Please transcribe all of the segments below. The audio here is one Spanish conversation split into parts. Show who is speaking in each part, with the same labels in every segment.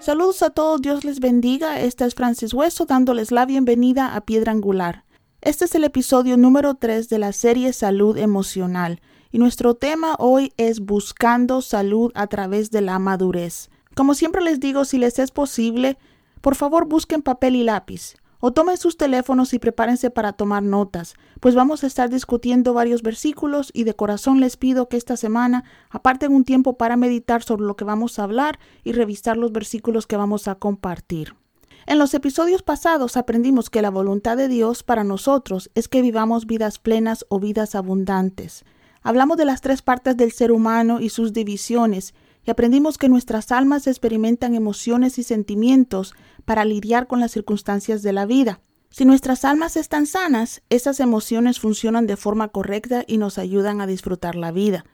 Speaker 1: Saludos a todos, Dios les bendiga. Esta es Francis Hueso dándoles la bienvenida a Piedra Angular. Este es el episodio número 3 de la serie Salud Emocional y nuestro tema hoy es Buscando salud a través de la madurez. Como siempre les digo, si les es posible, por favor busquen papel y lápiz o tomen sus teléfonos y prepárense para tomar notas, pues vamos a estar discutiendo varios versículos y de corazón les pido que esta semana aparten un tiempo para meditar sobre lo que vamos a hablar y revisar los versículos que vamos a compartir. En los episodios pasados aprendimos que la voluntad de Dios para nosotros es que vivamos vidas plenas o vidas abundantes. Hablamos de las tres partes del ser humano y sus divisiones, y aprendimos que nuestras almas experimentan emociones y sentimientos para lidiar con las circunstancias de la vida. Si nuestras almas están sanas, esas emociones funcionan de forma correcta y nos ayudan a disfrutar la vida.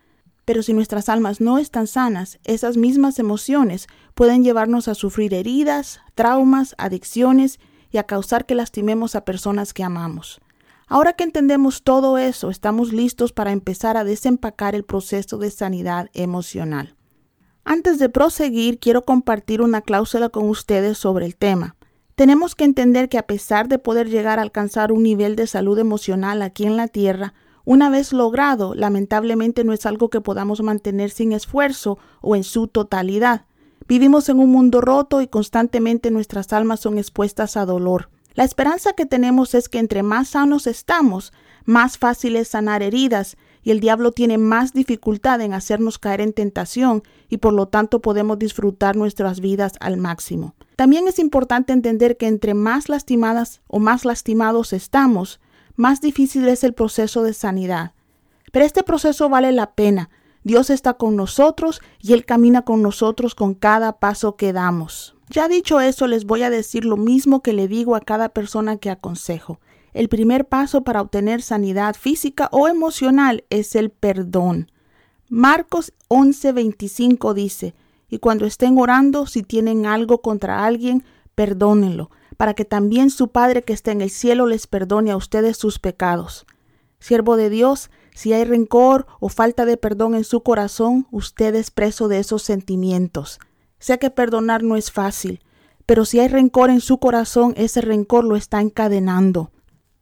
Speaker 1: Pero si nuestras almas no están sanas, esas mismas emociones pueden llevarnos a sufrir heridas, traumas, adicciones y a causar que lastimemos a personas que amamos. Ahora que entendemos todo eso, estamos listos para empezar a desempacar el proceso de sanidad emocional. Antes de proseguir, quiero compartir una cláusula con ustedes sobre el tema. Tenemos que entender que a pesar de poder llegar a alcanzar un nivel de salud emocional aquí en la Tierra, una vez logrado, lamentablemente no es algo que podamos mantener sin esfuerzo o en su totalidad. Vivimos en un mundo roto y constantemente nuestras almas son expuestas a dolor. La esperanza que tenemos es que entre más sanos estamos, más fácil es sanar heridas y el diablo tiene más dificultad en hacernos caer en tentación y por lo tanto podemos disfrutar nuestras vidas al máximo. También es importante entender que entre más lastimadas o más lastimados estamos, más difícil es el proceso de sanidad. Pero este proceso vale la pena. Dios está con nosotros y Él camina con nosotros con cada paso que damos. Ya dicho eso, les voy a decir lo mismo que le digo a cada persona que aconsejo. El primer paso para obtener sanidad física o emocional es el perdón. Marcos 11:25 dice, y cuando estén orando, si tienen algo contra alguien, perdónenlo, para que también su Padre que está en el cielo les perdone a ustedes sus pecados. Siervo de Dios, si hay rencor o falta de perdón en su corazón, usted es preso de esos sentimientos. Sé que perdonar no es fácil, pero si hay rencor en su corazón, ese rencor lo está encadenando.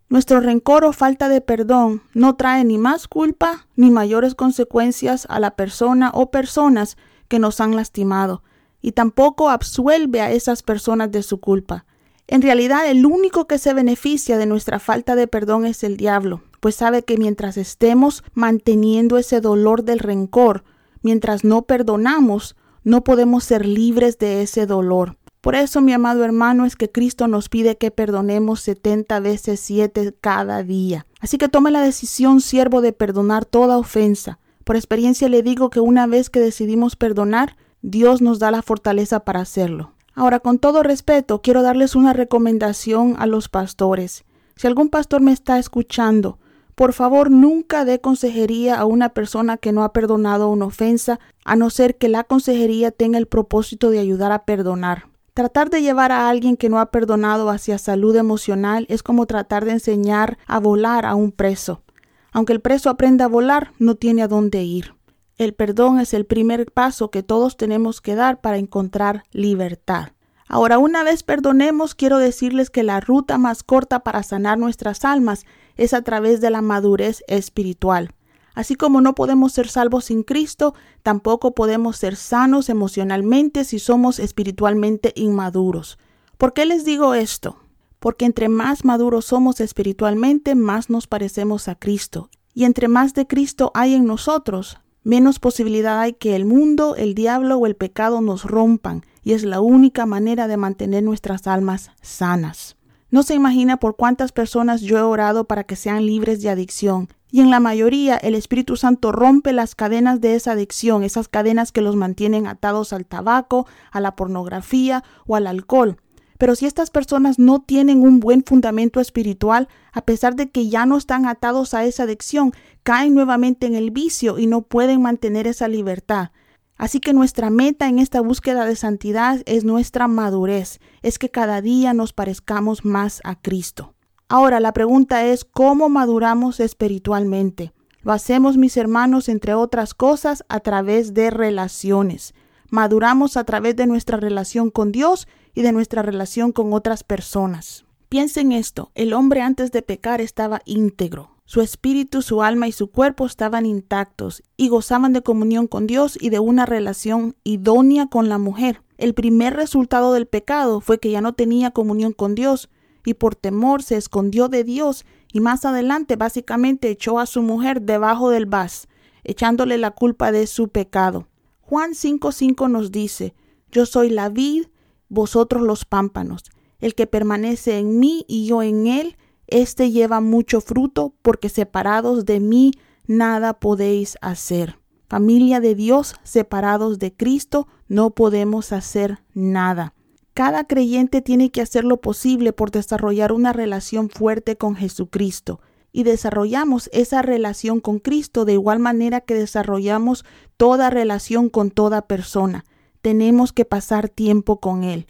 Speaker 1: Nuestro rencor o falta de perdón no trae ni más culpa ni mayores consecuencias a la persona o personas que nos han lastimado, y tampoco absuelve a esas personas de su culpa. En realidad, el único que se beneficia de nuestra falta de perdón es el diablo, pues sabe que mientras estemos manteniendo ese dolor del rencor, mientras no perdonamos, no podemos ser libres de ese dolor. Por eso, mi amado hermano, es que Cristo nos pide que perdonemos setenta veces siete cada día. Así que tome la decisión, siervo, de perdonar toda ofensa. Por experiencia le digo que una vez que decidimos perdonar, Dios nos da la fortaleza para hacerlo. Ahora, con todo respeto, quiero darles una recomendación a los pastores. Si algún pastor me está escuchando, por favor nunca dé consejería a una persona que no ha perdonado una ofensa, a no ser que la consejería tenga el propósito de ayudar a perdonar. Tratar de llevar a alguien que no ha perdonado hacia salud emocional es como tratar de enseñar a volar a un preso. Aunque el preso aprenda a volar, no tiene a dónde ir. El perdón es el primer paso que todos tenemos que dar para encontrar libertad. Ahora, una vez perdonemos, quiero decirles que la ruta más corta para sanar nuestras almas es a través de la madurez espiritual. Así como no podemos ser salvos sin Cristo, tampoco podemos ser sanos emocionalmente si somos espiritualmente inmaduros. ¿Por qué les digo esto? Porque entre más maduros somos espiritualmente, más nos parecemos a Cristo. Y entre más de Cristo hay en nosotros, menos posibilidad hay que el mundo, el diablo o el pecado nos rompan, y es la única manera de mantener nuestras almas sanas. No se imagina por cuántas personas yo he orado para que sean libres de adicción, y en la mayoría el Espíritu Santo rompe las cadenas de esa adicción, esas cadenas que los mantienen atados al tabaco, a la pornografía o al alcohol. Pero si estas personas no tienen un buen fundamento espiritual, a pesar de que ya no están atados a esa adicción, caen nuevamente en el vicio y no pueden mantener esa libertad. Así que nuestra meta en esta búsqueda de santidad es nuestra madurez, es que cada día nos parezcamos más a Cristo. Ahora la pregunta es ¿cómo maduramos espiritualmente? Lo hacemos, mis hermanos, entre otras cosas, a través de relaciones. Maduramos a través de nuestra relación con Dios y de nuestra relación con otras personas. Piensen esto, el hombre antes de pecar estaba íntegro. Su espíritu, su alma y su cuerpo estaban intactos y gozaban de comunión con Dios y de una relación idónea con la mujer. El primer resultado del pecado fue que ya no tenía comunión con Dios y por temor se escondió de Dios y más adelante básicamente echó a su mujer debajo del vas, echándole la culpa de su pecado. Juan 5:5 nos dice, Yo soy la vid, vosotros los pámpanos. El que permanece en mí y yo en él, éste lleva mucho fruto, porque separados de mí nada podéis hacer. Familia de Dios, separados de Cristo, no podemos hacer nada. Cada creyente tiene que hacer lo posible por desarrollar una relación fuerte con Jesucristo y desarrollamos esa relación con Cristo de igual manera que desarrollamos toda relación con toda persona. Tenemos que pasar tiempo con Él.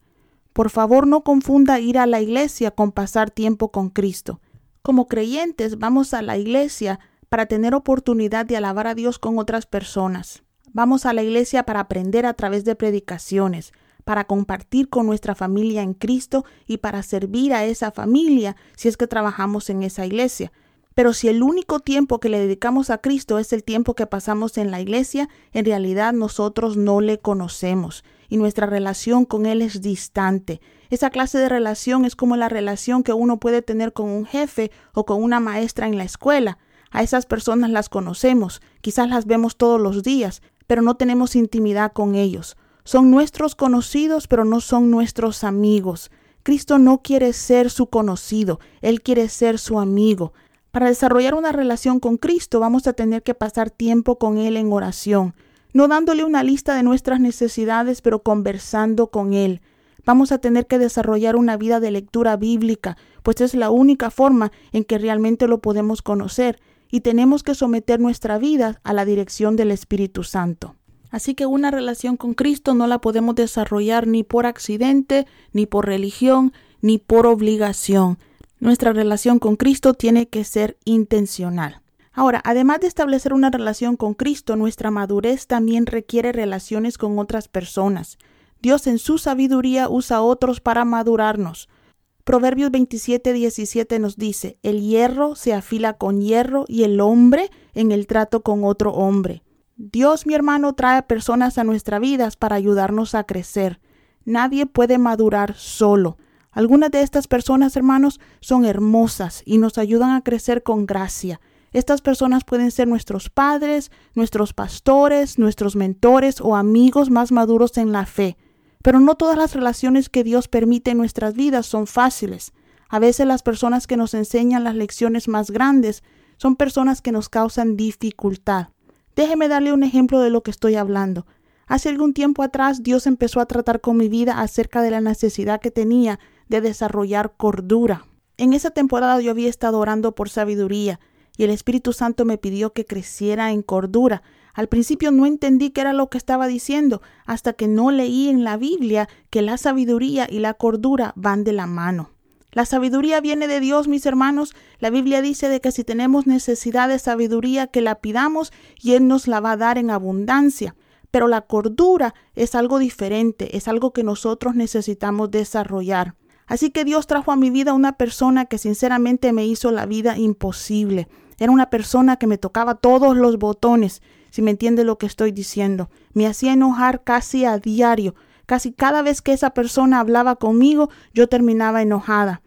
Speaker 1: Por favor, no confunda ir a la iglesia con pasar tiempo con Cristo. Como creyentes vamos a la iglesia para tener oportunidad de alabar a Dios con otras personas. Vamos a la iglesia para aprender a través de predicaciones, para compartir con nuestra familia en Cristo y para servir a esa familia si es que trabajamos en esa iglesia. Pero si el único tiempo que le dedicamos a Cristo es el tiempo que pasamos en la iglesia, en realidad nosotros no le conocemos y nuestra relación con Él es distante. Esa clase de relación es como la relación que uno puede tener con un jefe o con una maestra en la escuela. A esas personas las conocemos, quizás las vemos todos los días, pero no tenemos intimidad con ellos. Son nuestros conocidos, pero no son nuestros amigos. Cristo no quiere ser su conocido, Él quiere ser su amigo. Para desarrollar una relación con Cristo vamos a tener que pasar tiempo con Él en oración, no dándole una lista de nuestras necesidades, pero conversando con Él. Vamos a tener que desarrollar una vida de lectura bíblica, pues es la única forma en que realmente lo podemos conocer, y tenemos que someter nuestra vida a la dirección del Espíritu Santo. Así que una relación con Cristo no la podemos desarrollar ni por accidente, ni por religión, ni por obligación. Nuestra relación con Cristo tiene que ser intencional. Ahora, además de establecer una relación con Cristo, nuestra madurez también requiere relaciones con otras personas. Dios en su sabiduría usa a otros para madurarnos. Proverbios 27, 17 nos dice, el hierro se afila con hierro y el hombre en el trato con otro hombre. Dios, mi hermano, trae personas a nuestras vidas para ayudarnos a crecer. Nadie puede madurar solo. Algunas de estas personas, hermanos, son hermosas y nos ayudan a crecer con gracia. Estas personas pueden ser nuestros padres, nuestros pastores, nuestros mentores o amigos más maduros en la fe. Pero no todas las relaciones que Dios permite en nuestras vidas son fáciles. A veces las personas que nos enseñan las lecciones más grandes son personas que nos causan dificultad. Déjeme darle un ejemplo de lo que estoy hablando. Hace algún tiempo atrás Dios empezó a tratar con mi vida acerca de la necesidad que tenía de desarrollar cordura. En esa temporada yo había estado orando por sabiduría y el Espíritu Santo me pidió que creciera en cordura. Al principio no entendí qué era lo que estaba diciendo hasta que no leí en la Biblia que la sabiduría y la cordura van de la mano. La sabiduría viene de Dios, mis hermanos. La Biblia dice de que si tenemos necesidad de sabiduría, que la pidamos y Él nos la va a dar en abundancia. Pero la cordura es algo diferente, es algo que nosotros necesitamos desarrollar. Así que Dios trajo a mi vida una persona que sinceramente me hizo la vida imposible. Era una persona que me tocaba todos los botones, si me entiende lo que estoy diciendo. Me hacía enojar casi a diario. Casi cada vez que esa persona hablaba conmigo, yo terminaba enojada.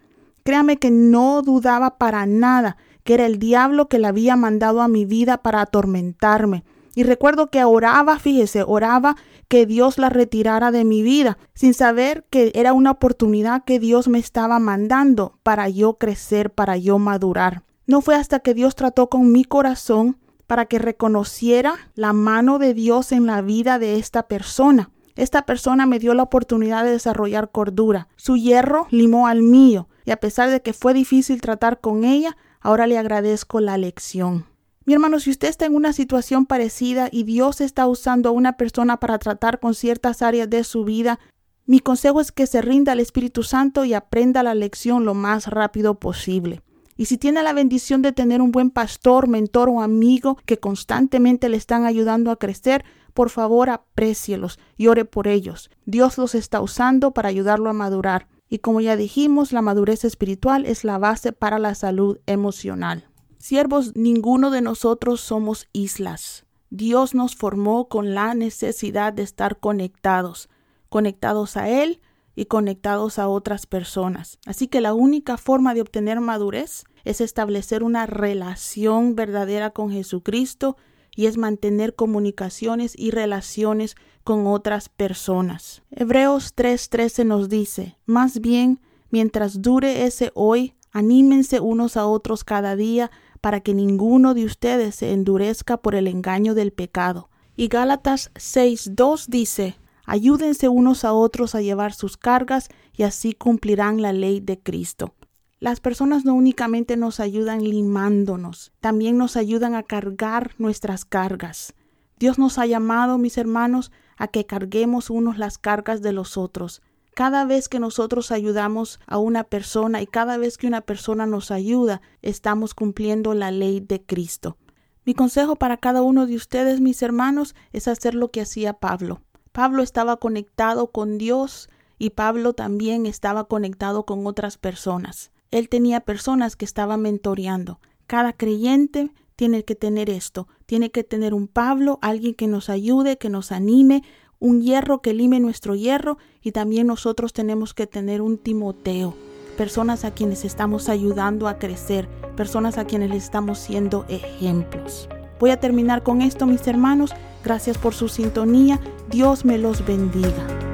Speaker 1: Créame que no dudaba para nada que era el diablo que le había mandado a mi vida para atormentarme. Y recuerdo que oraba, fíjese, oraba que Dios la retirara de mi vida, sin saber que era una oportunidad que Dios me estaba mandando para yo crecer, para yo madurar. No fue hasta que Dios trató con mi corazón para que reconociera la mano de Dios en la vida de esta persona. Esta persona me dio la oportunidad de desarrollar cordura. Su hierro limó al mío, y a pesar de que fue difícil tratar con ella, ahora le agradezco la lección. Mi hermano, si usted está en una situación parecida y Dios está usando a una persona para tratar con ciertas áreas de su vida, mi consejo es que se rinda al Espíritu Santo y aprenda la lección lo más rápido posible. Y si tiene la bendición de tener un buen pastor, mentor o amigo que constantemente le están ayudando a crecer, por favor aprécielos y ore por ellos. Dios los está usando para ayudarlo a madurar. Y como ya dijimos, la madurez espiritual es la base para la salud emocional. Siervos, ninguno de nosotros somos islas. Dios nos formó con la necesidad de estar conectados, conectados a Él y conectados a otras personas. Así que la única forma de obtener madurez es establecer una relación verdadera con Jesucristo y es mantener comunicaciones y relaciones con otras personas. Hebreos 3:13 nos dice, más bien, mientras dure ese hoy, anímense unos a otros cada día para que ninguno de ustedes se endurezca por el engaño del pecado. Y Gálatas 6:2 dice, Ayúdense unos a otros a llevar sus cargas y así cumplirán la ley de Cristo. Las personas no únicamente nos ayudan limándonos, también nos ayudan a cargar nuestras cargas. Dios nos ha llamado, mis hermanos, a que carguemos unos las cargas de los otros. Cada vez que nosotros ayudamos a una persona y cada vez que una persona nos ayuda, estamos cumpliendo la ley de Cristo. Mi consejo para cada uno de ustedes, mis hermanos, es hacer lo que hacía Pablo. Pablo estaba conectado con Dios y Pablo también estaba conectado con otras personas. Él tenía personas que estaba mentoreando. Cada creyente tiene que tener esto, tiene que tener un Pablo, alguien que nos ayude, que nos anime, un hierro que lime nuestro hierro y también nosotros tenemos que tener un Timoteo, personas a quienes estamos ayudando a crecer, personas a quienes les estamos siendo ejemplos. Voy a terminar con esto, mis hermanos. Gracias por su sintonía. Dios me los bendiga.